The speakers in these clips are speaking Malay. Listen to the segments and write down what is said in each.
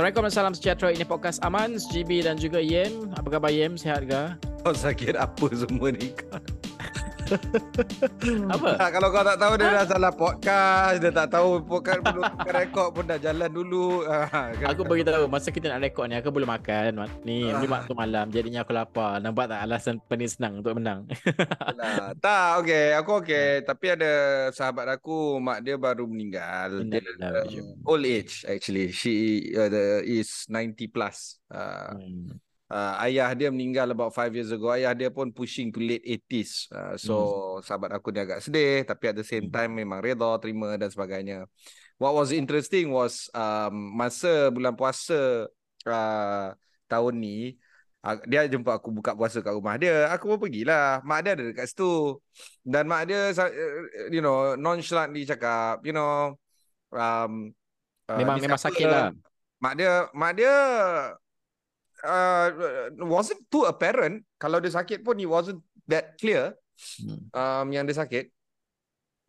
Assalamualaikum dan salam sejahtera. Ini podcast Aman, GB dan juga Yem. Apa khabar Yem? Sihat ke? Kau sakit apa semua ni? Apa? Tak, kalau kau tak tahu dia dah salah podcast, dia tak tahu podcast belum rekod pun dah jalan dulu. Ah, kan? Aku bagi tahu masa kita nak rekod ni aku belum makan. Ni Ah. ni waktu malam jadinya aku lapar. Nampak tak alasan penis senang untuk menang. Lah, tak, okey. Aku okey. Tapi ada sahabat aku, mak dia baru meninggal. Dia um, old age actually. She uh, the, is 90 plus. Uh, Hmm. Uh, ayah dia meninggal about 5 years ago. Ayah dia pun pushing to late 80s. Uh, so sahabat aku ni agak sedih tapi at the same Hmm. time memang redha terima dan sebagainya. What was interesting was um, masa bulan puasa uh, tahun ni dia jumpa aku buka puasa kat rumah dia. Aku pun pergilah. Mak dia ada dekat situ. Dan mak dia uh, you know nonchalantly cakap, you know um, Memang memang sakit lah. Mak dia mak dia uh, wasn't too apparent. Kalau dia sakit pun it wasn't that clear Hmm. um, yang dia sakit.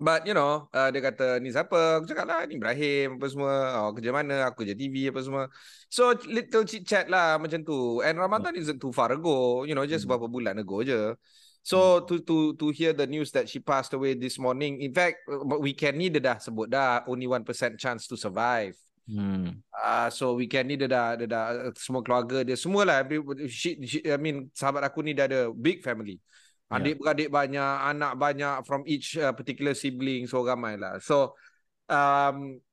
But you know uh, dia kata ni siapa? Aku cakap lah ni Ibrahim apa semua. Oh, kerja mana? Aku kerja TV apa semua. So little chit chat lah macam tu. And Ramadan isn't too far ago. You know just Hmm. beberapa bulan ago je. So to to to hear the news that she passed away this morning, in fact, weekend ni dia dah sebut dah only 1% chance to survive. Hmm. Uh, so weekend ni dia dah, dia dah semua keluarga dia semualah everybody- she, she, I mean sahabat aku ni dia ada big family. Yeah. Adik-beradik banyak, anak banyak from each uh, particular sibling so ramai lah. So um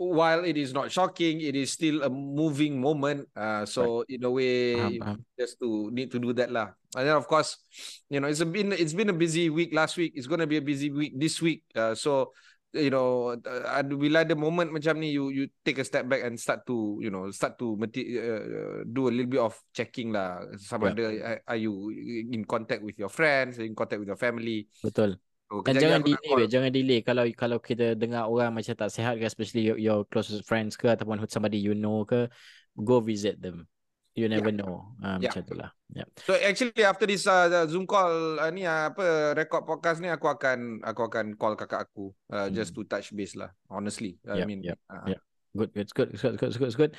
while it is not shocking, it is still a moving moment. Uh, so in a way faham. just to need to do that lah. And then of course, you know, it's a been it's been a busy week last week. It's going to be a busy week this week. Uh, so you know, uh, bila ada moment macam ni, you you take a step back and start to you know start to meti- uh, do a little bit of checking lah. Sama Yeah. ada are- are you in contact with your friends, in contact with your family. Betul. So, Dan kejap jangan delay, call. weh. jangan delay kalau kalau kita dengar orang macam tak sihat ke especially your, your closest friends ke ataupun somebody you know ke go visit them. You never know. Uh, Yeah. macam itulah. Yeah. So actually after this uh, Zoom call uh, ni uh, apa record podcast ni aku akan aku akan call kakak aku uh, just to touch base lah honestly. I Hmm. Yep, mean yep, uh, yep. Good, good, good, good, good, good, good.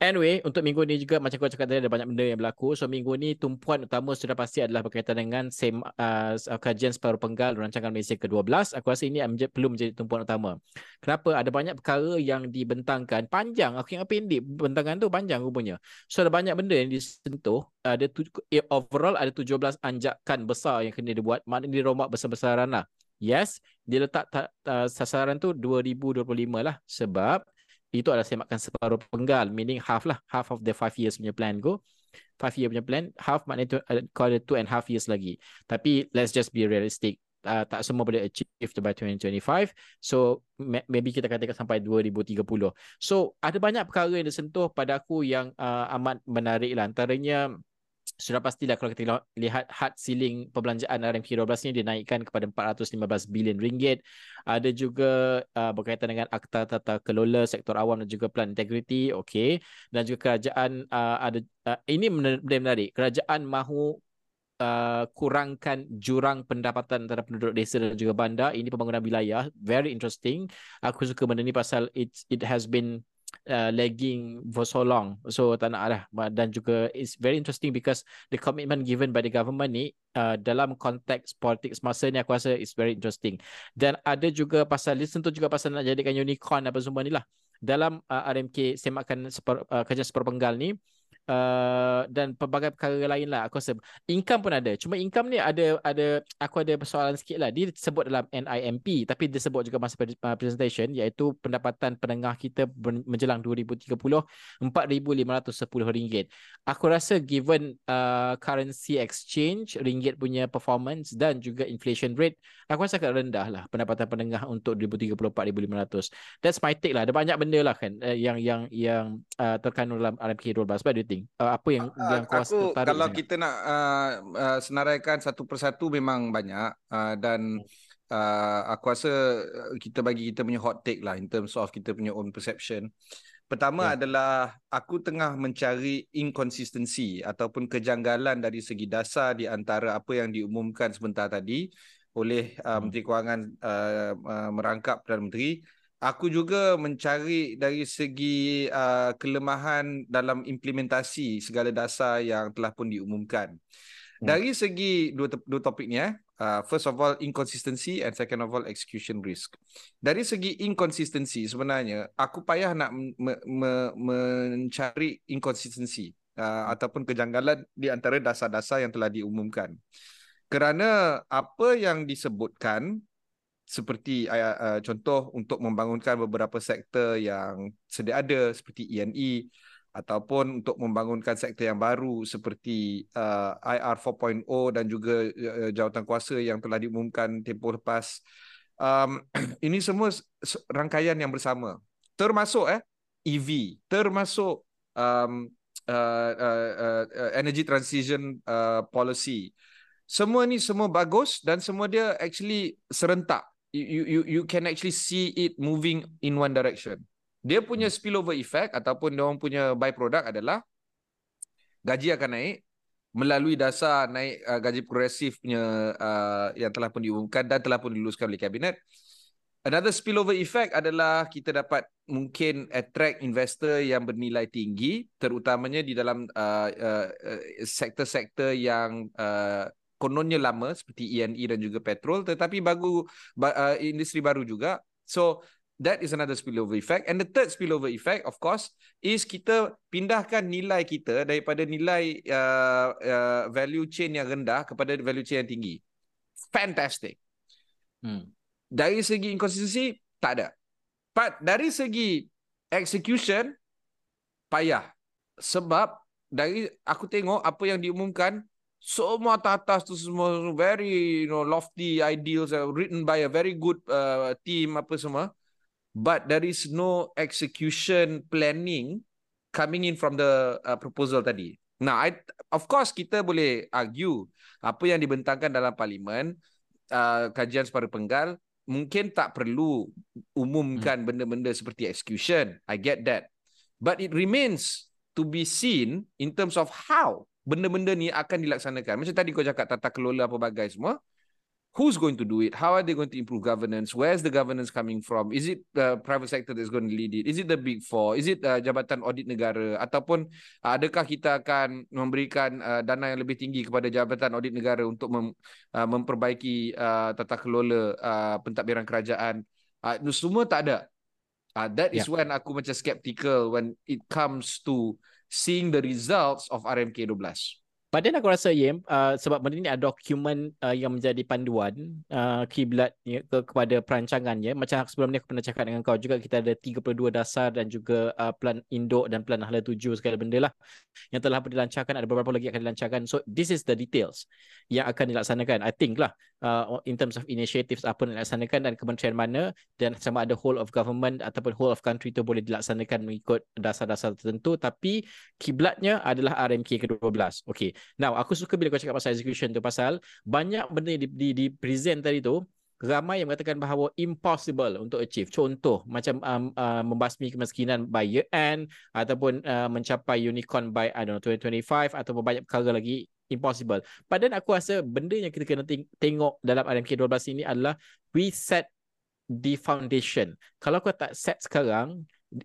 Anyway, untuk minggu ni juga macam kau cakap tadi ada banyak benda yang berlaku. So minggu ni tumpuan utama sudah pasti adalah berkaitan dengan SEM uh, kajian separuh penggal rancangan Malaysia ke-12. Aku rasa ini perlu menjadi tumpuan utama. Kenapa? Ada banyak perkara yang dibentangkan panjang. Aku ingat pendek bentangan tu panjang rupanya. So ada banyak benda yang disentuh. Ada tu, eh, overall ada 17 anjakan besar yang kena dibuat. Maknanya dirombak besar-besaran lah. Yes, dia letak ta, ta, sasaran tu 2025 lah sebab itu adalah semakan separuh penggal meaning half lah half of the five years punya plan. Go five year punya plan half maknanya tu, uh, kau ada two and half years lagi. Tapi let's just be realistic. Uh, tak semua boleh achieve by 2025 so ma- maybe kita katakan sampai 2030 so ada banyak perkara yang disentuh pada aku yang uh, amat menarik lah. Antaranya sudah pastilah kalau kita li- lihat hard ceiling perbelanjaan RMK 12 ni dinaikkan kepada 415 bilion ringgit. Ada juga uh, berkaitan dengan akta tata kelola sektor awam dan juga plan integrity, okey. Dan juga kerajaan uh, ada uh, ini menarik. Kerajaan mahu uh, kurangkan jurang pendapatan antara penduduk desa dan juga bandar. Ini pembangunan wilayah, very interesting. Aku suka benda ni pasal it it has been uh, lagging for so long. So tak nak lah. Dan juga it's very interesting because the commitment given by the government ni uh, dalam konteks politik semasa ni aku rasa it's very interesting. Dan ada juga pasal, dia sentuh juga pasal nak jadikan unicorn apa semua ni lah. Dalam uh, RMK semakan uh, kajian seperpenggal ni, uh, dan pelbagai perkara lain lah. Aku rasa income pun ada. Cuma income ni ada ada aku ada persoalan sikit lah. Dia sebut dalam NIMP tapi dia sebut juga masa presentation iaitu pendapatan penengah kita menjelang 2030 RM4,510 ringgit. aku rasa given uh, currency exchange ringgit punya performance dan juga inflation rate aku rasa agak rendah lah pendapatan penengah untuk 2030 4,500 that's my take lah. Ada banyak benda lah kan uh, yang yang yang uh, terkandung dalam RMK 12 what do you think uh, apa yang uh, yang kuasa aku kalau sangat? kita nak uh, uh, senaraikan satu persatu memang banyak uh, dan uh, aku rasa kita bagi kita punya hot take lah in terms of kita punya own perception pertama yeah. adalah aku tengah mencari inconsistency ataupun kejanggalan dari segi dasar di antara apa yang diumumkan sebentar tadi oleh uh. Menteri Kewangan uh, uh, merangkap Perdana Menteri aku juga mencari dari segi uh, kelemahan dalam implementasi segala dasar yang telah pun diumumkan. Hmm. Dari segi dua, dua topik ni eh, uh, first of all inconsistency and second of all execution risk. Dari segi inconsistency sebenarnya aku payah nak me- me- mencari inconsistency uh, ataupun kejanggalan di antara dasar-dasar yang telah diumumkan. Kerana apa yang disebutkan seperti uh, uh, contoh untuk membangunkan beberapa sektor yang sedia ada seperti E&E ataupun untuk membangunkan sektor yang baru seperti uh, IR 4.0 dan juga uh, jawatan kuasa yang telah diumumkan tempoh lepas. Um, ini semua rangkaian yang bersama. Termasuk eh EV termasuk um, uh, uh, uh, energy transition uh, policy. Semua ni semua bagus dan semua dia actually serentak you you you can actually see it moving in one direction. Dia punya hmm. spillover effect ataupun dia orang punya byproduct adalah gaji akan naik melalui dasar naik uh, gaji progresif punya uh, yang telah pun diumumkan dan telah pun diluluskan oleh kabinet. Another spillover effect adalah kita dapat mungkin attract investor yang bernilai tinggi terutamanya di dalam uh, uh, uh sektor-sektor yang uh, kononnya lama seperti E&E dan juga petrol tetapi baru uh, industri baru juga. So that is another spillover effect. And the third spillover effect of course is kita pindahkan nilai kita daripada nilai uh, uh, value chain yang rendah kepada value chain yang tinggi. Fantastic. Hmm. dari segi inconsistency tak ada. But dari segi execution payah. Sebab dari aku tengok apa yang diumumkan semua atas tu semua very you know lofty ideals uh, written by a very good uh, team apa semua. But there is no execution planning coming in from the uh, proposal tadi. Now I, of course kita boleh argue apa yang dibentangkan dalam parlimen uh, kajian separuh penggal mungkin tak perlu umumkan hmm. benda-benda seperti execution. I get that. But it remains to be seen in terms of how benda-benda ni akan dilaksanakan. Macam tadi kau cakap tata kelola apa bagai semua. Who's going to do it? How are they going to improve governance? Where's the governance coming from? Is it the private sector that's going to lead it? Is it the big four? Is it uh, jabatan audit negara? Ataupun uh, adakah kita akan memberikan uh, dana yang lebih tinggi kepada jabatan audit negara untuk mem, uh, memperbaiki uh, tata kelola uh, pentadbiran kerajaan? Uh, semua tak ada. Uh, that is yeah. when aku macam skeptical when it comes to seeing the results of RMK 12. Pada aku rasa Yem uh, sebab benda ni ada dokumen uh, yang menjadi panduan uh, kiblat ya, ke, kepada perancangannya macam sebelum ni aku pernah cakap dengan kau juga kita ada 32 dasar dan juga uh, plan induk dan plan ahli tuju segala benda lah yang telah dilancarkan. Ada beberapa lagi akan dilancarkan. So this is the details yang akan dilaksanakan I think lah uh, in terms of initiatives apa yang dilaksanakan dan kementerian mana dan sama ada whole of government ataupun whole of country tu boleh dilaksanakan mengikut dasar-dasar tertentu. Tapi kiblatnya adalah RMK ke-12 okay Now, aku suka bila kau cakap pasal execution tu pasal banyak benda di, di, di present tadi tu ramai yang mengatakan bahawa impossible untuk achieve. Contoh macam um, uh, membasmi kemiskinan by year end ataupun uh, mencapai unicorn by I don't know 2025 ataupun banyak perkara lagi impossible. Padahal aku rasa benda yang kita kena tengok dalam RMK 12 ini adalah we set the foundation. Kalau kau tak set sekarang,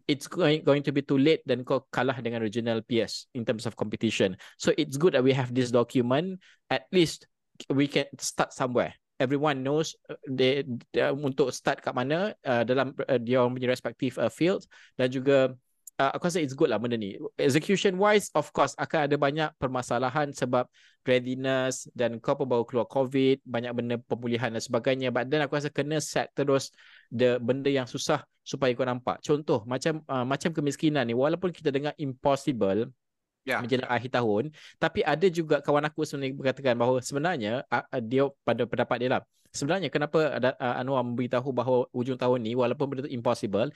it's going going to be too late dan kau kalah dengan regional peers in terms of competition. So it's good that we have this document. At least we can start somewhere. Everyone knows uh, they, they untuk start kat mana uh, dalam uh, dia punya respective uh, field dan juga uh, aku rasa it's good lah benda ni. Execution wise of course akan ada banyak permasalahan sebab readiness dan kau pun baru keluar COVID, banyak benda pemulihan dan sebagainya. But then aku rasa kena set terus the benda yang susah supaya kau nampak. Contoh macam uh, macam kemiskinan ni walaupun kita dengar impossible Ya. menjelang akhir tahun. Tapi ada juga kawan aku sebenarnya berkatakan bahawa sebenarnya dia pada pendapat dia lah. Sebenarnya kenapa Anwar memberitahu bahawa ujung tahun ni walaupun benda itu impossible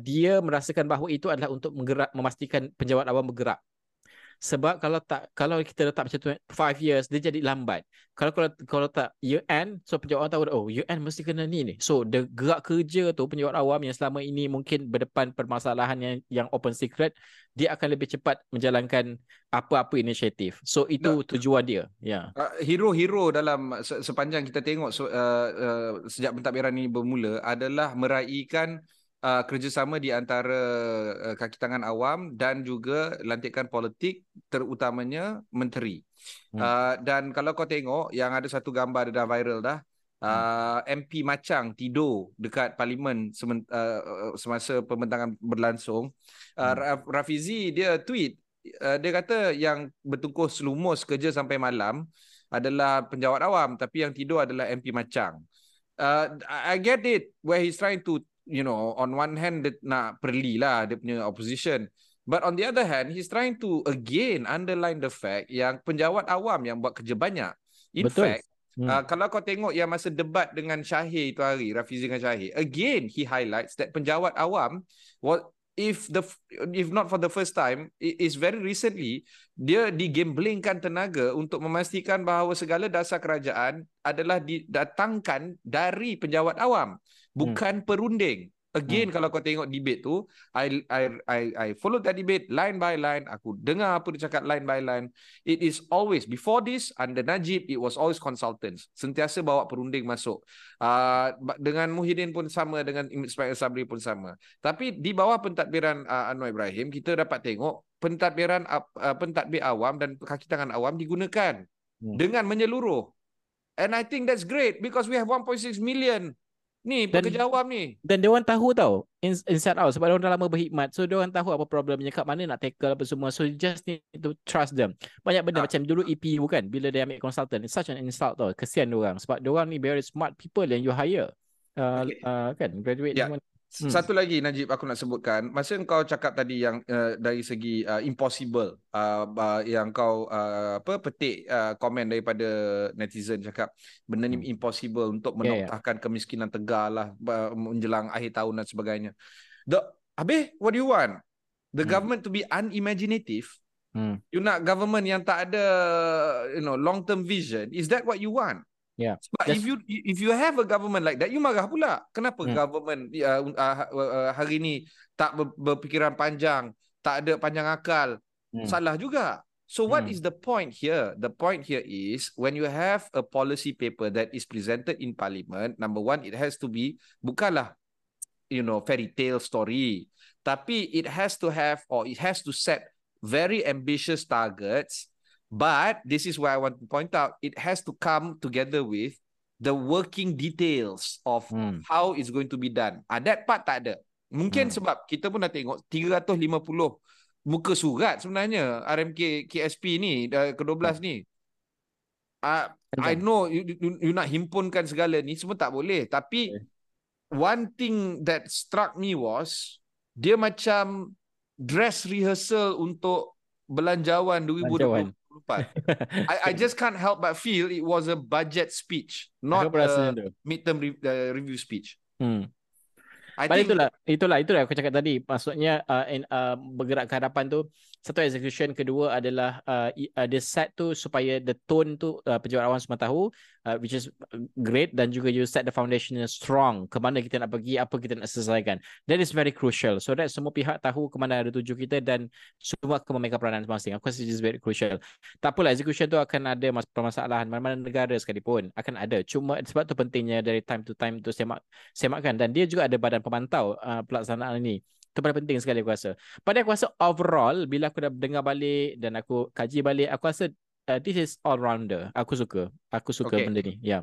dia merasakan bahawa itu adalah untuk menggerak memastikan penjawat awam bergerak sebab kalau tak kalau kita letak macam tu 5 years dia jadi lambat. Kalau kalau kalau tak year end so penjawat awam tahu oh year end mesti kena ni ni. So the gerak kerja tu penjawat awam yang selama ini mungkin berdepan permasalahan yang yang open secret dia akan lebih cepat menjalankan apa-apa inisiatif. So itu tujuan dia. Ya. yeah. Uh, hero-hero dalam se- sepanjang kita tengok so, uh, uh, sejak pentadbiran ini bermula adalah meraihkan uh, kerjasama di antara uh, kaki tangan awam dan juga lantikan politik terutamanya menteri. Hmm. Uh, dan kalau kau tengok yang ada satu gambar dah viral dah uh, MP Macang tidur dekat parlimen semen, uh, semasa pembentangan berlangsung. Uh, hmm. Rafizi dia tweet uh, dia kata yang bertungkuh selumus kerja sampai malam adalah penjawat awam tapi yang tidur adalah MP Macang. Uh, I get it where he's trying to you know, on one hand dia nak perli lah dia punya opposition. But on the other hand, he's trying to again underline the fact yang penjawat awam yang buat kerja banyak. In Betul. fact, hmm. uh, kalau kau tengok yang masa debat dengan Syahir itu hari, Rafizi dengan Syahir, again he highlights that penjawat awam what if the if not for the first time is very recently dia digamblingkan tenaga untuk memastikan bahawa segala dasar kerajaan adalah didatangkan dari penjawat awam bukan hmm. perunding. Again hmm. kalau kau tengok debate tu, I I I I follow that debate line by line, aku dengar apa dia cakap line by line. It is always before this under Najib it was always consultants. Sentiasa bawa perunding masuk. Uh, dengan Muhyiddin pun sama dengan Ismail Sabri pun sama. Tapi di bawah pentadbiran uh, Anwar Ibrahim kita dapat tengok pentadbiran uh, pentadbir awam dan kaki tangan awam digunakan hmm. dengan menyeluruh. And I think that's great because we have 1.6 million Ni pekerja awam ni. Dan dia orang tahu tau inside out sebab dia orang dah lama berkhidmat. So dia orang tahu apa problemnya kat mana nak tackle apa semua. So you just need to trust them. Banyak benda ha. macam dulu EP bukan bila dia ambil consultant. It's such an insult tau. Kesian dia orang sebab dia orang ni very smart people yang you hire. Uh, okay. uh, kan graduate yeah. Hmm. Satu lagi Najib aku nak sebutkan masa kau cakap tadi yang uh, dari segi uh, impossible uh, uh, yang kau uh, apa petik uh, komen daripada netizen cakap benda ni hmm. impossible untuk menoktahkan yeah, yeah. kemiskinan tegar lah uh, menjelang akhir tahun dan sebagainya. The habis what do you want? The hmm. government to be unimaginative? Hmm. You nak government yang tak ada you know long term vision? Is that what you want? Yeah. But if you if you have a government like that, you marah pula. Kenapa hmm. government uh, uh, uh, hari ni tak ber, berfikiran panjang, tak ada panjang akal? Hmm. Salah juga. So what hmm. is the point here? The point here is when you have a policy paper that is presented in parliament, number one, it has to be bukanlah you know fairy tale story, tapi it has to have or it has to set very ambitious targets But this is why I want to point out it has to come together with the working details of hmm. how it's going to be done. Ah that part tak ada. Mungkin hmm. sebab kita pun dah tengok 350 muka surat sebenarnya RMK KSP ni ke-12 hmm. ni. Uh, I know you, you, you nak himpunkan segala ni semua tak boleh tapi okay. one thing that struck me was dia macam dress rehearsal untuk belanjawan 2020 I, I just can't help but feel it was a budget speech, not a midterm re, uh, review speech. Hmm. I think itulah, itulah, itulah aku cakap tadi. Maksudnya uh, in, uh, bergerak ke hadapan tu, satu execution, kedua adalah uh, uh, the set tu supaya the tone tu uh, pejabat awam semua tahu uh, which is great dan juga you set the foundation yang strong. Ke mana kita nak pergi apa kita nak selesaikan. That is very crucial. So that semua pihak tahu ke mana ada tuju kita dan semua akan memainkan peranan masing-masing. Aku rasa it is very crucial. Tak apalah execution tu akan ada permasalahan. Mana-mana negara sekalipun akan ada. Cuma sebab tu pentingnya dari time to time tu semak semakkan. Dan dia juga ada badan pemantau uh, pelaksanaan ini itu paling penting sekali aku rasa. Pada aku rasa overall bila aku dah dengar balik dan aku kaji balik aku rasa uh, this is all rounder. Aku suka. Aku suka okay. benda ni. Ya. Yeah.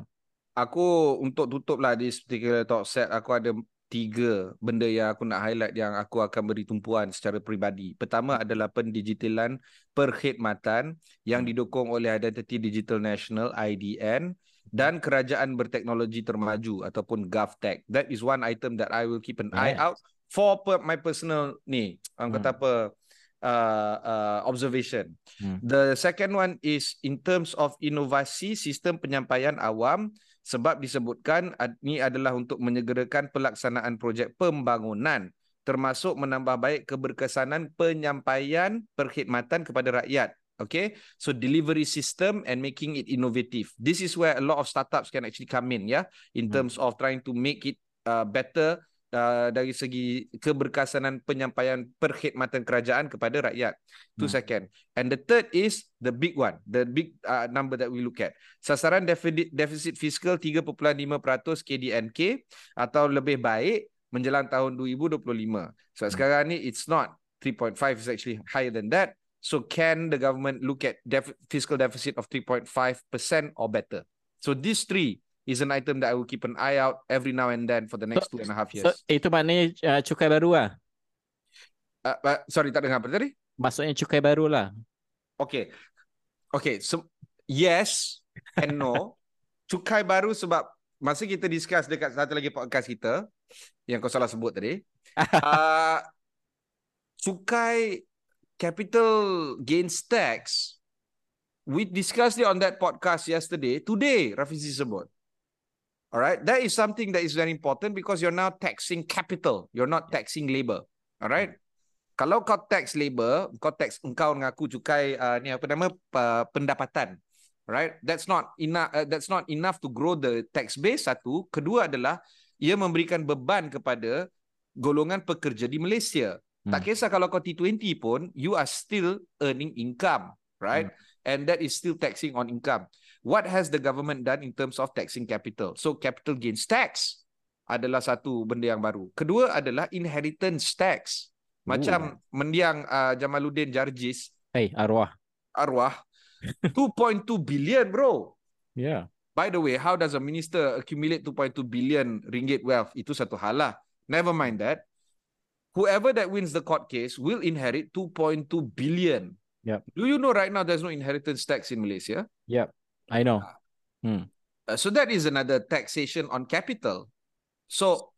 Aku untuk tutup lah di particular talk set aku ada tiga benda yang aku nak highlight yang aku akan beri tumpuan secara peribadi. Pertama adalah pendigitalan perkhidmatan yang didukung oleh Identity Digital National IDN dan kerajaan berteknologi termaju ataupun GovTech. That is one item that I will keep an eye Right. out for per, my personal ni. Orang kata Hmm. apa uh, uh, observation. Hmm. The second one is in terms of inovasi sistem penyampaian awam sebab disebutkan ad- ni adalah untuk menyegerakan pelaksanaan projek pembangunan termasuk menambah baik keberkesanan penyampaian perkhidmatan kepada rakyat. Okay, so delivery system and making it innovative. This is where a lot of startups can actually come in, yeah, in Hmm. terms of trying to make it uh, better uh, dari segi keberkesanan penyampaian perkhidmatan kerajaan kepada rakyat. Two Hmm. second. And the third is the big one, the big uh, number that we look at. Sasaran deficit, deficit fiskal 3.5% KDNK atau lebih baik menjelang tahun 2025. So Hmm. sekarang ni it's not 3.5 is actually higher than that. So can the government look at def- fiscal deficit of 3.5% or better? So these three is an item that I will keep an eye out every now and then for the next So- two and a half So, years. itu maknanya uh, cukai baru lah. Uh, uh, sorry, tak dengar apa tadi? Maksudnya cukai baru lah. Okay. Okay, so yes and no. Cukai baru sebab masa kita discuss dekat satu lagi podcast kita yang kau salah sebut tadi. uh, cukai capital gains tax we discussed it on that podcast yesterday. Today, Rafizi sebut. All right, that is something that is very important because you're now taxing capital. You're not taxing labor. All right. Kalau kau tax labor, kau tax engkau mengaku cukai uh, ni apa nama uh, pendapatan. Right? That's not enough uh, that's not enough to grow the tax base satu. Kedua adalah ia memberikan beban kepada golongan pekerja di Malaysia. Hmm. Tak kisah kalau kau T20 pun, you are still earning income, right? And that is still taxing on income. What has the government done in terms of taxing capital? So capital gains tax adalah satu benda yang baru. Kedua adalah inheritance tax. Macam mendiang uh, Jamaluddin Jarjis Hey, arwah. arwah 2.2 billion bro. Yeah. By the way, how does a minister accumulate 2.2 billion ringgit wealth? Itu satu hal lah. Never mind that. Whoever that wins the court case will inherit 2.2 billion. Yep. Do you know right now there's no inheritance tax in Malaysia? Yeah, I know. Uh, so that is another taxation on capital. So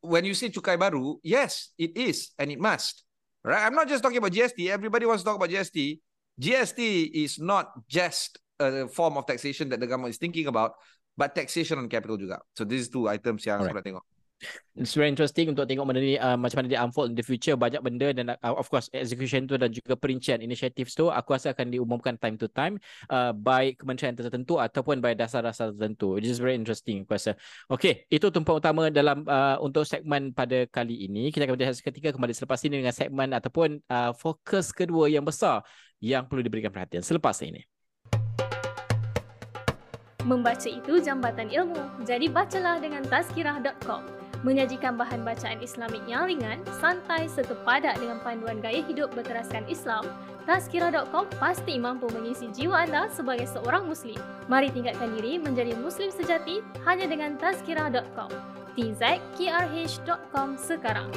when you say cukai baru, yes, it is and it must. Right? I'm not just talking about GST. Everybody wants to talk about GST. GST is not just a form of taxation that the government is thinking about, but taxation on capital juga. So these two items yang Alright. aku nak tengok. It's very interesting untuk tengok benda ni uh, macam mana dia unfold in the future banyak benda dan uh, of course execution tu dan juga perincian initiatives tu aku rasa akan diumumkan time to time uh, by kementerian tertentu ataupun by dasar-dasar tertentu. It is very interesting aku rasa. Okay, itu tumpuan utama dalam uh, untuk segmen pada kali ini. Kita akan berhenti seketika kembali selepas ini dengan segmen ataupun uh, fokus kedua yang besar yang perlu diberikan perhatian selepas ini. Membaca itu jambatan ilmu, jadi bacalah dengan tazkirah.com. Menyajikan bahan bacaan Islamik yang ringan, santai serta padat dengan panduan gaya hidup berteraskan Islam, Tazkirah.com pasti mampu mengisi jiwa anda sebagai seorang Muslim. Mari tingkatkan diri menjadi Muslim sejati hanya dengan Tazkirah.com. tzkrh.com sekarang.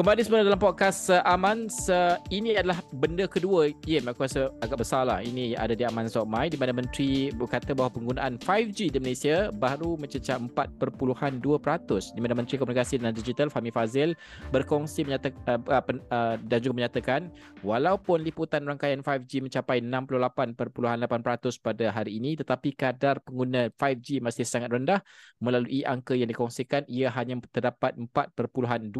Kembali semula dalam podcast uh, Aman. Se- ini adalah benda kedua, Yem, aku rasa agak besar lah. Ini ada di Aman.my di mana Menteri berkata bahawa penggunaan 5G di Malaysia baru mencecah 4.2%. Di mana Menteri Komunikasi dan Digital Fahmi Fazil berkongsi menyata, uh, uh, uh, dan juga menyatakan walaupun liputan rangkaian 5G mencapai 68.8% pada hari ini tetapi kadar pengguna 5G masih sangat rendah melalui angka yang dikongsikan ia hanya terdapat 4.2%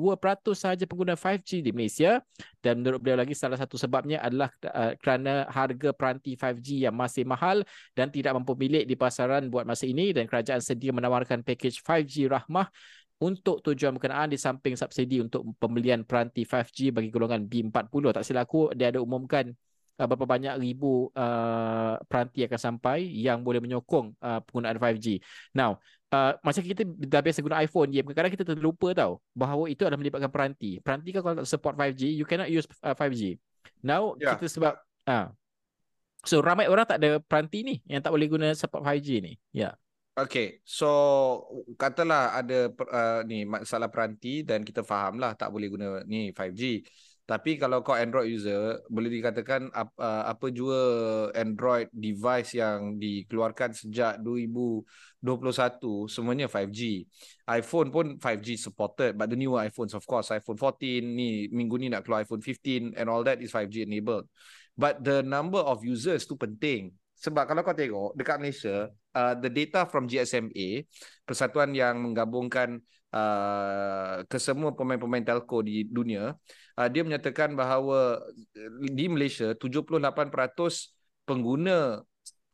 sahaja pengguna 5G di Malaysia. Dan menurut beliau lagi salah satu sebabnya adalah uh, kerana harga peranti 5G yang masih mahal dan tidak mampu milik di pasaran buat masa ini. Dan kerajaan sedia menawarkan pakej 5G rahmah untuk tujuan berkenaan di samping subsidi untuk pembelian peranti 5G bagi golongan B40 tak silap aku dia ada umumkan uh, berapa banyak ribu uh, peranti akan sampai yang boleh menyokong uh, penggunaan 5G. Now, uh, macam kita dah biasa guna iPhone, ya, kadang-kadang kita terlupa tau bahawa itu adalah melibatkan peranti. Peranti kan kalau tak support 5G, you cannot use uh, 5G. Now, Ya. kita sebab ah So ramai orang tak ada peranti ni yang tak boleh guna support 5G ni. Ya. Yeah. Okay, so katalah ada uh, ni masalah peranti dan kita fahamlah tak boleh guna ni 5G. Tapi kalau kau Android user, boleh dikatakan apa, uh, apa jua Android device yang dikeluarkan sejak 2021 semuanya 5G. iPhone pun 5G supported, but the newer iPhones of course, iPhone 14 ni minggu ni nak keluar iPhone 15 and all that is 5G enabled. But the number of users tu penting. Sebab kalau kau tengok dekat Malaysia, uh, the data from GSMA, persatuan yang menggabungkan uh, kesemua pemain-pemain telco di dunia, uh, dia menyatakan bahawa uh, di Malaysia 78% pengguna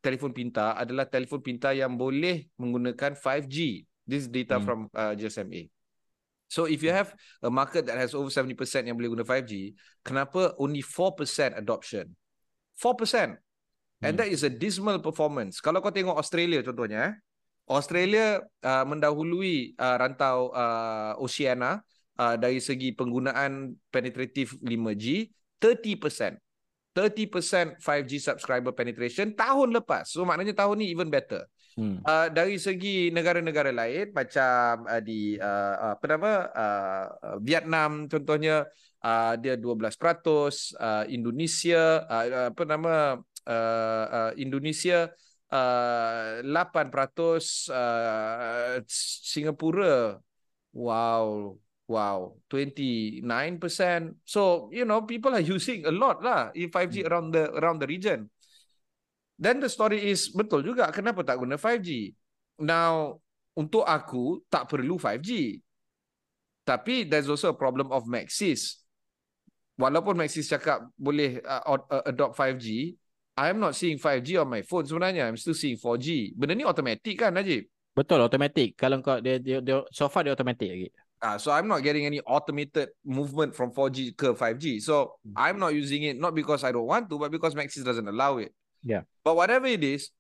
telefon pintar adalah telefon pintar yang boleh menggunakan 5G. This data hmm. from uh, GSMA. So if you have a market that has over 70% yang boleh guna 5G, kenapa only 4% adoption? 4%. And hmm. that is a dismal performance. Kalau kau tengok Australia contohnya, eh, Australia uh, mendahului uh, rantau uh, Oceania uh, dari segi penggunaan penetratif 5G 30%. 30% 5G subscriber penetration tahun lepas. So maknanya tahun ni even better. Hmm. Uh, dari segi negara-negara lain macam uh, di uh, apa nama uh, Vietnam contohnya uh, dia 12%, uh, Indonesia uh, apa nama uh, uh, Indonesia uh, 8%, uh, Singapura wow Wow, 29%. So, you know, people are using a lot lah in 5G hmm. around the around the region. Then the story is betul juga kenapa tak guna 5G. Now, untuk aku tak perlu 5G. Tapi there's also a problem of Maxis. Walaupun Maxis cakap boleh uh, uh adopt 5G, I'm not seeing 5G on my phone sebenarnya. I'm still seeing 4G. Benda ni automatic kan Najib? Betul, automatic. Kalau kau dia, dia, dia so far dia automatic lagi. Uh, so I'm not getting any automated movement from 4G ke 5G. So hmm. I'm not using it not because I don't want to, but because Maxis doesn't allow it. Yeah. But whatever it is,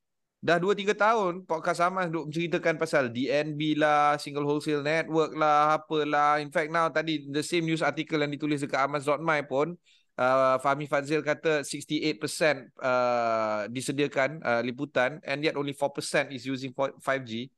dah 2-3 tahun podcast Amas duk menceritakan pasal DNB lah, single wholesale network lah, apalah. In fact now tadi the same news article yang ditulis dekat amas.my pun, uh, Fahmi Fazil kata 68% uh, disediakan uh, liputan and yet only 4% is using 5G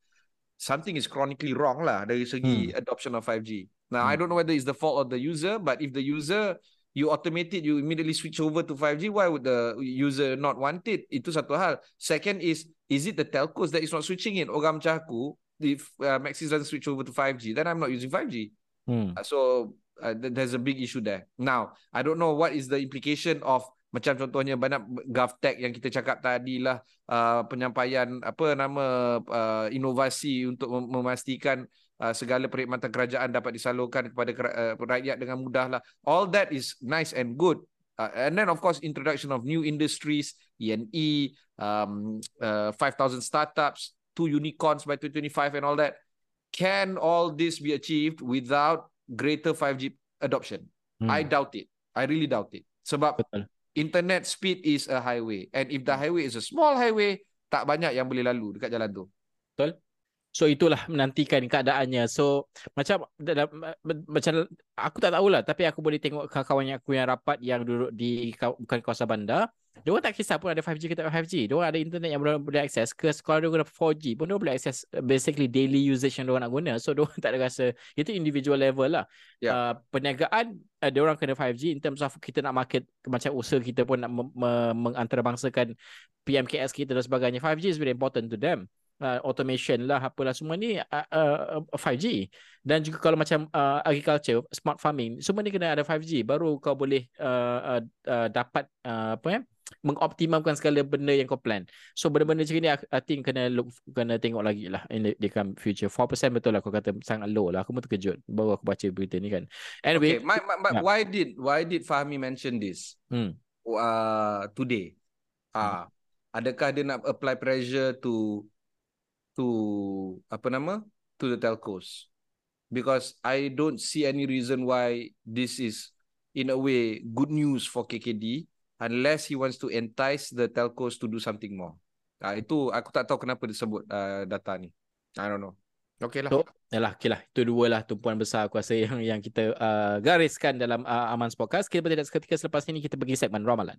something is chronically wrong lah dari segi hmm. adoption of 5G. Now hmm. I don't know whether it's the fault of the user, but if the user you automate it, you immediately switch over to 5G, why would the user not want it? Itu satu hal. Second is, is it the telcos that is not switching it? Orang macam aku, if uh, Maxis doesn't switch over to 5G, then I'm not using 5G. Hmm. Uh, so uh, there's a big issue there. Now, I don't know what is the implication of macam contohnya banyak GovTech yang kita cakap tadi lah uh, penyampaian apa nama uh, inovasi untuk memastikan uh, segala perkhidmatan kerajaan dapat disalurkan kepada uh, rakyat dengan mudah lah. All that is nice and good. Uh, and then of course introduction of new industries ENE um, uh, 5000 startups two unicorns by 2025 and all that. Can all this be achieved without greater 5G adoption. Hmm. I doubt it. I really doubt it. Sebab Betul. internet speed is a highway. And if the highway is a small highway tak banyak yang boleh lalu dekat jalan tu. Betul. So itulah menantikan keadaannya. So macam macam aku tak tahulah. Tapi aku boleh tengok kawan-kawan aku yang rapat yang duduk di bukan kawasan bandar dia orang tak kisah pun ada 5G ke tak 5G. Dia orang ada internet yang boleh, boleh akses ke sekolah dia guna 4G pun dia boleh akses uh, basically daily usage yang dia orang nak guna. So dia orang tak ada rasa itu individual level lah. Yeah. Uh, perniagaan uh, dia orang kena 5G in terms of kita nak market macam usaha kita pun nak mengantarabangsakan PMKS kita dan sebagainya. 5G is very important to them. Uh, automation lah apalah semua ni uh, uh, 5G dan juga kalau macam uh, agriculture smart farming semua ni kena ada 5G baru kau boleh uh, uh, uh, dapat uh, apa ya mengoptimalkan segala benda yang kau plan. So benda-benda macam ni I think kena look kena tengok lagi lah in the, the come future. 4% betul lah kau kata sangat low lah. Aku pun terkejut baru aku baca berita ni kan. Anyway, okay, my, my, my, yeah. why did why did Fahmi mention this? Hmm. Uh, today. Ah, uh, hmm. adakah dia nak apply pressure to to apa nama? to the telcos? Because I don't see any reason why this is in a way good news for KKD unless he wants to entice the telcos to do something more. Uh, itu aku tak tahu kenapa disebut uh, data ni. I don't know. Okay lah. So, yalah, okay lah. Itu dua lah tumpuan besar aku rasa yang, yang kita uh, gariskan dalam uh, Aman's Podcast. Kita bertindak seketika selepas ini kita pergi segmen Ramalan.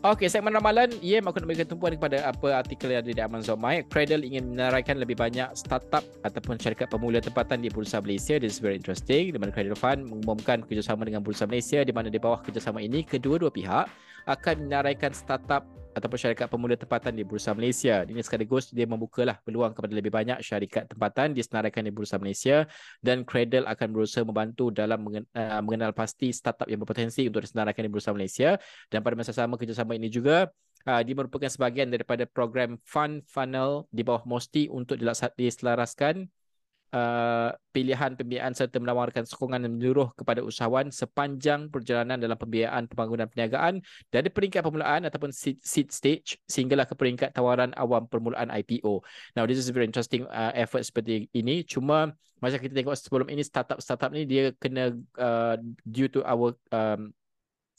Okey, segmen ramalan, ya, aku nak berikan tumpuan kepada apa artikel yang ada di Amazon My. Cradle ingin menaraikan lebih banyak startup ataupun syarikat pemula tempatan di Bursa Malaysia. This is very interesting. Di mana Cradle Fund mengumumkan kerjasama dengan Bursa Malaysia di mana di bawah kerjasama ini, kedua-dua pihak akan menaraikan startup ataupun syarikat pemula tempatan di Bursa Malaysia. Ini sekaligus dia membukalah peluang kepada lebih banyak syarikat tempatan disenaraikan di Bursa Malaysia dan Cradle akan berusaha membantu dalam uh, mengenal pasti startup yang berpotensi untuk disenaraikan di Bursa Malaysia dan pada masa sama kerjasama ini juga uh, dia merupakan sebahagian daripada program Fund Funnel di bawah MOSTI untuk diselaraskan uh, pilihan pembiayaan serta menawarkan sokongan menyeluruh kepada usahawan sepanjang perjalanan dalam pembiayaan pembangunan perniagaan dari peringkat permulaan ataupun seed, seed stage sehinggalah ke peringkat tawaran awam permulaan IPO. Now this is very interesting uh, effort seperti ini. Cuma macam kita tengok sebelum ini startup-startup ni dia kena uh, due to our um,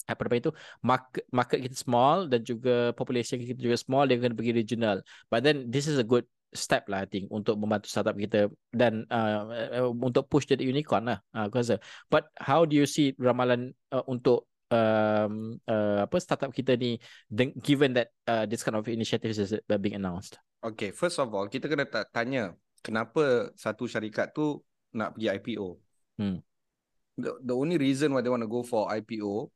apa nama itu market market kita small dan juga population kita juga small dia kena pergi regional but then this is a good step lah I think untuk membantu startup kita dan uh, uh, untuk push jadi unicorn lah uh, aku rasa. But how do you see ramalan uh, untuk um, uh, apa startup kita ni given that uh, this kind of initiatives is being announced? Okay, first of all kita kena tanya kenapa satu syarikat tu nak pergi IPO. Hmm. The, the only reason why they want to go for IPO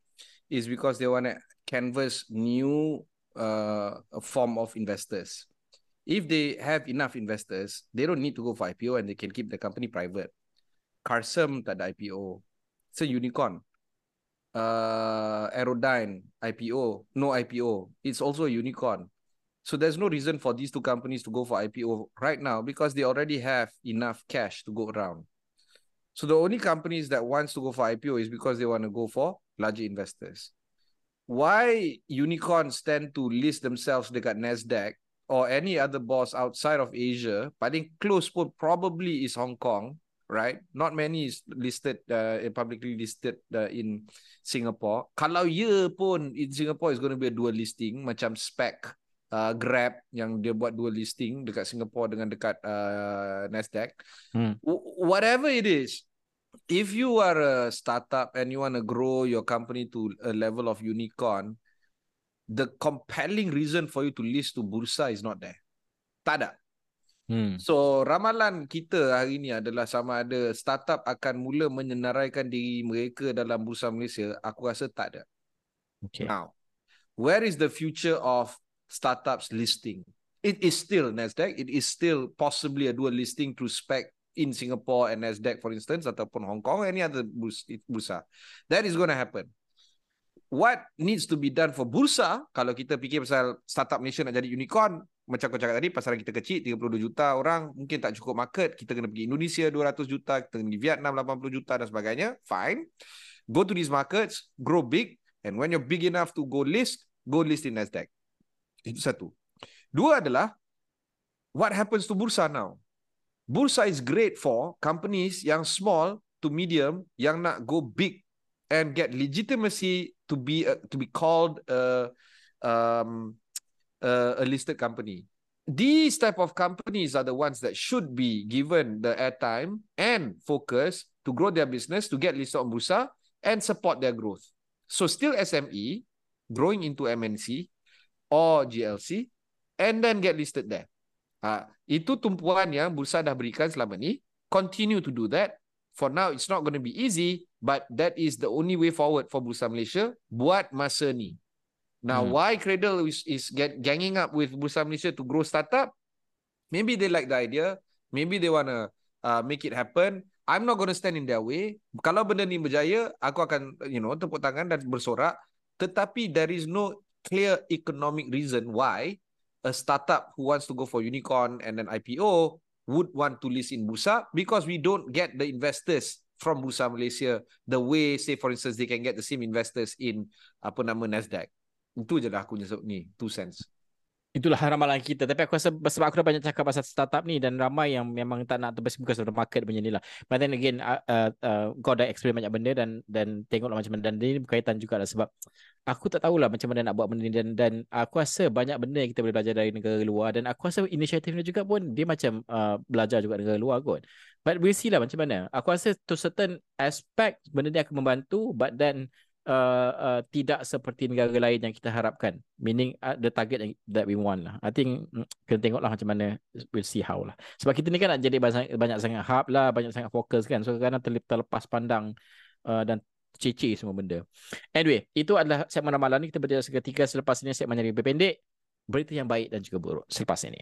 is because they want to canvas new uh, form of investors if they have enough investors, they don't need to go for IPO and they can keep the company private. Carsem tak ada IPO. It's a unicorn. Uh, Aerodyne, IPO. No IPO. It's also a unicorn. So there's no reason for these two companies to go for IPO right now because they already have enough cash to go around. So the only companies that wants to go for IPO is because they want to go for larger investors. Why unicorns tend to list themselves dekat Nasdaq or any other boss outside of Asia, paling close pun probably is Hong Kong, right? Not many is listed uh, publicly listed uh, in Singapore. Kalau ya pun in Singapore is going to be a dual listing macam spec uh, Grab yang dia buat dual listing dekat Singapore dengan dekat uh, Nasdaq. Hmm. whatever it is, if you are a startup and you want to grow your company to a level of unicorn, the compelling reason for you to list to bursa is not there. Tak ada. Hmm. So ramalan kita hari ini adalah sama ada startup akan mula menyenaraikan diri mereka dalam bursa Malaysia, aku rasa tak ada. Okay. Now, where is the future of startups listing? It is still Nasdaq. It is still possibly a dual listing through spec in Singapore and Nasdaq, for instance, ataupun Hong Kong, any other bursa. That is going to happen what needs to be done for bursa kalau kita fikir pasal startup Malaysia nak jadi unicorn macam kau cakap tadi pasaran kita kecil 32 juta orang mungkin tak cukup market kita kena pergi Indonesia 200 juta kita kena pergi Vietnam 80 juta dan sebagainya fine. Go to these markets grow big and when you're big enough to go list go list in Nasdaq. Itu satu. Dua adalah what happens to bursa now? Bursa is great for companies yang small to medium yang nak go big and get legitimacy to be a, to be called a um a, a listed company. These type of companies are the ones that should be given the airtime and focus to grow their business, to get listed on Bursa and support their growth. So still SME growing into MNC or GLC and then get listed there. Ha, itu tumpuan yang Bursa dah berikan selama ni. Continue to do that. For now, it's not going to be easy, but that is the only way forward for Bursa Malaysia buat masa ni. Now, hmm. why Cradle is, is get, ganging up with Bursa Malaysia to grow startup? Maybe they like the idea. Maybe they want to uh, make it happen. I'm not going to stand in their way. Kalau benda ni berjaya, aku akan, you know, tepuk tangan dan bersorak. Tetapi there is no clear economic reason why a startup who wants to go for unicorn and then IPO would want to list in Bursa because we don't get the investors from Bursa Malaysia the way say for instance they can get the same investors in apa nama Nasdaq. Itu je lah aku punya ni, two cents. Itulah ramalan kita. Tapi aku rasa sebab aku dah banyak cakap pasal startup ni dan ramai yang memang tak nak terbesi buka sebab market punya ni lah. But then again, uh, uh, uh, kau dah explain banyak benda dan dan tengoklah macam mana. Dan ini berkaitan juga lah sebab aku tak tahulah macam mana nak buat benda ni dan, dan aku rasa banyak benda yang kita boleh belajar dari negara luar dan aku rasa inisiatif ni juga pun dia macam uh, belajar juga negara luar kot. But we'll see lah macam mana. Aku rasa to certain aspect benda ni akan membantu but then uh, uh, tidak seperti negara lain yang kita harapkan. Meaning uh, the target that we want lah. I think mm, kena tengoklah macam mana. We'll see how lah. Sebab kita ni kan nak jadi banyak, banyak sangat hub lah, banyak sangat fokus kan. So kadang terlepas pandang uh, dan cece semua benda. Anyway, itu adalah segmen ramalan ni. Kita berjaya seketika selepas ini segmen yang lebih pendek. Berita yang baik dan juga buruk selepas ini.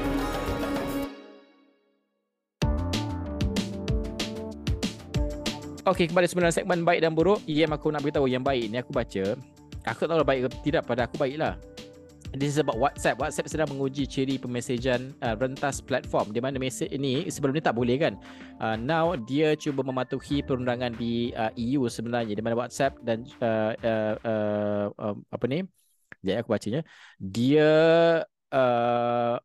Okey, kembali sembilan segmen baik dan buruk. Yang aku nak beritahu yang baik ni aku baca. Aku tak tahu baik ke tidak pada aku baiklah. This is about WhatsApp. WhatsApp sedang menguji ciri pemesejan uh, rentas platform di mana mesej ini sebelum ni tak boleh kan. Uh, now dia cuba mematuhi perundangan di uh, EU sebenarnya di mana WhatsApp dan uh, uh, uh, uh, apa ni? Jadi aku bacanya. Dia uh,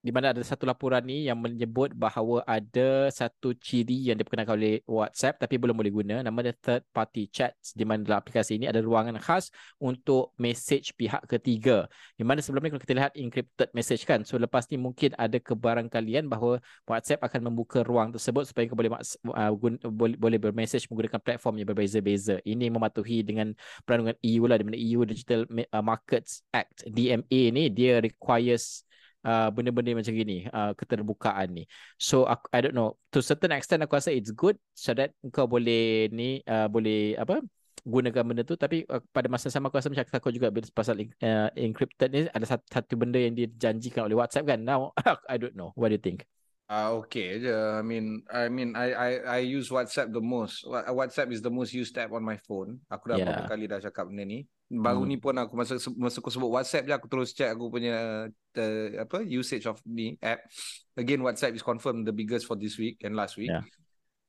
di mana ada satu laporan ni yang menyebut bahawa ada satu ciri yang diperkenalkan oleh WhatsApp tapi belum boleh guna. Nama dia third party chats di mana dalam aplikasi ini ada ruangan khas untuk message pihak ketiga. Di mana sebelum ni kalau kita lihat encrypted message kan so lepas ni mungkin ada kebarangkalian bahawa WhatsApp akan membuka ruang tersebut supaya kau boleh uh, guna, boleh, boleh bermessage menggunakan platform yang berbeza-beza. Ini mematuhi dengan perandungan EU lah di mana EU Digital Markets Act DMA ni dia requires uh, benda-benda macam gini uh, keterbukaan ni. So aku, I don't know. To certain extent aku rasa it's good so that kau boleh ni uh, boleh apa gunakan benda tu. Tapi uh, pada masa sama aku rasa macam takut juga pasal uh, encrypted ni ada satu, satu benda yang dijanjikan oleh WhatsApp kan. Now I don't know. What do you think uh, okay je. I mean, I mean, I I I use WhatsApp the most. WhatsApp is the most used app on my phone. Aku dah yeah. beberapa kali dah cakap benda ni. Baru hmm. ni pun aku masa masa aku sebut WhatsApp je aku terus check aku punya the, apa usage of the app. Again, WhatsApp is confirmed the biggest for this week and last week. Yeah.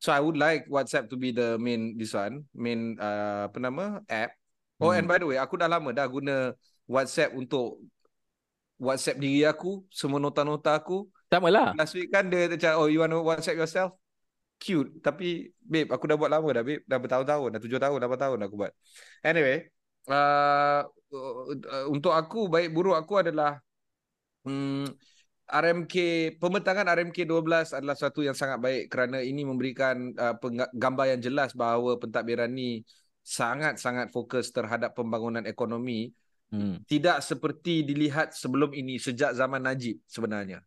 So I would like WhatsApp to be the main this one, main uh, apa nama app. Oh hmm. and by the way, aku dah lama dah guna WhatsApp untuk WhatsApp diri aku, semua nota-nota aku. Sama lah. Last week kan dia cakap, oh you want to WhatsApp yourself? Cute. Tapi, babe, aku dah buat lama dah, babe. Dah bertahun-tahun, dah tujuh tahun, lapan tahun aku buat. Anyway, uh, uh, untuk aku, baik buruk aku adalah um, RMK, pemetangan RMK 12 adalah satu yang sangat baik kerana ini memberikan uh, gambar yang jelas bahawa pentadbiran ni sangat-sangat fokus terhadap pembangunan ekonomi hmm. tidak seperti dilihat sebelum ini sejak zaman Najib sebenarnya.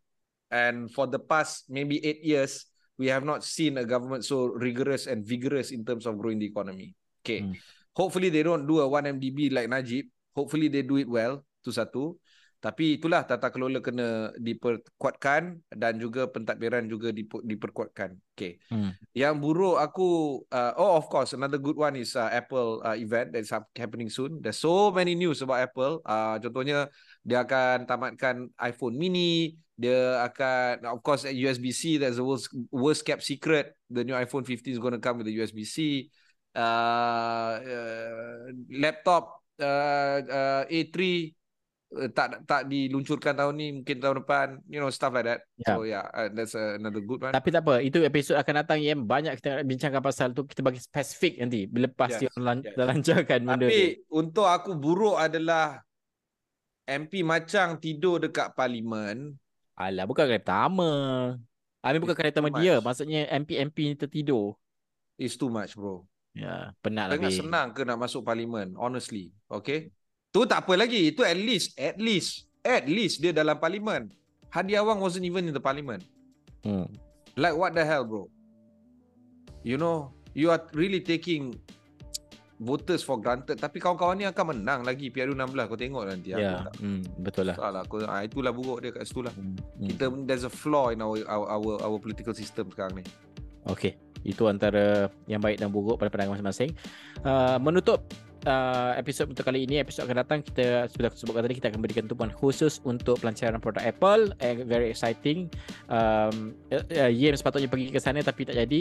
And for the past maybe eight years, we have not seen a government so rigorous and vigorous in terms of growing the economy. Okay. Hmm. Hopefully they don't do a 1MDB like Najib. Hopefully they do it well. Tu satu. Tapi itulah tata kelola kena diperkuatkan dan juga pentadbiran juga diperkuatkan. Okay. Hmm. Yang buruk aku, uh, oh of course, another good one is uh, Apple uh, event that is happening soon. There's so many news about Apple. Uh, contohnya, dia akan tamatkan iPhone mini. Dia akan, of course, at USB-C, that's the worst, worst kept secret. The new iPhone 15 is going to come with the USB-C. Uh, uh, laptop uh, uh, A3 uh, tak tak diluncurkan tahun ni mungkin tahun depan you know stuff like that yeah. so yeah uh, that's another good one tapi tak apa itu episod akan datang yang banyak kita bincangkan pasal tu kita bagi spesifik nanti lepas yes. dia lan- yes. lancarkan benda tapi untuk aku buruk adalah MP Macang tidur dekat parlimen alah bukan kali pertama Amin bukan kali pertama dia maksudnya MP-MP ni tertidur it's too much bro Ya, yeah, penat lagi. senang ke nak masuk parlimen, honestly. Okay? Tu tak apa lagi. Itu at least, at least, at least dia dalam parlimen. Hadi Awang wasn't even in the parliament. Hmm. Like what the hell, bro? You know, you are really taking voters for granted tapi kawan-kawan ni akan menang lagi PRU16 kau tengok nanti Ya, yeah. hmm, betul lah. Salah aku ah, itulah buruk dia kat situ lah. Hmm, hmm. Kita there's a flaw in our our our, our political system sekarang ni. Okey, itu antara yang baik dan buruk pada pandangan masing-masing. Uh, menutup uh, episod untuk kali ini, episod akan datang kita sudah sebutkan tadi kita akan berikan tumpuan khusus untuk pelancaran produk Apple. Eh, very exciting. Um, uh, Yem sepatutnya pergi ke sana tapi tak jadi.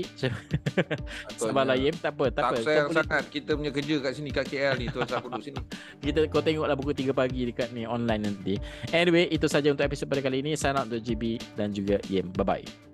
Sabarlah Yem, tak apa, tak, Tak apa. sayang Kau boleh, sangat kita punya kerja kat sini kat KL ni tuan aku duduk sini. kita kau tengoklah pukul 3 pagi dekat ni online nanti. Anyway, itu saja untuk episod pada kali ini. Sign out untuk GB dan juga Yem. Bye bye.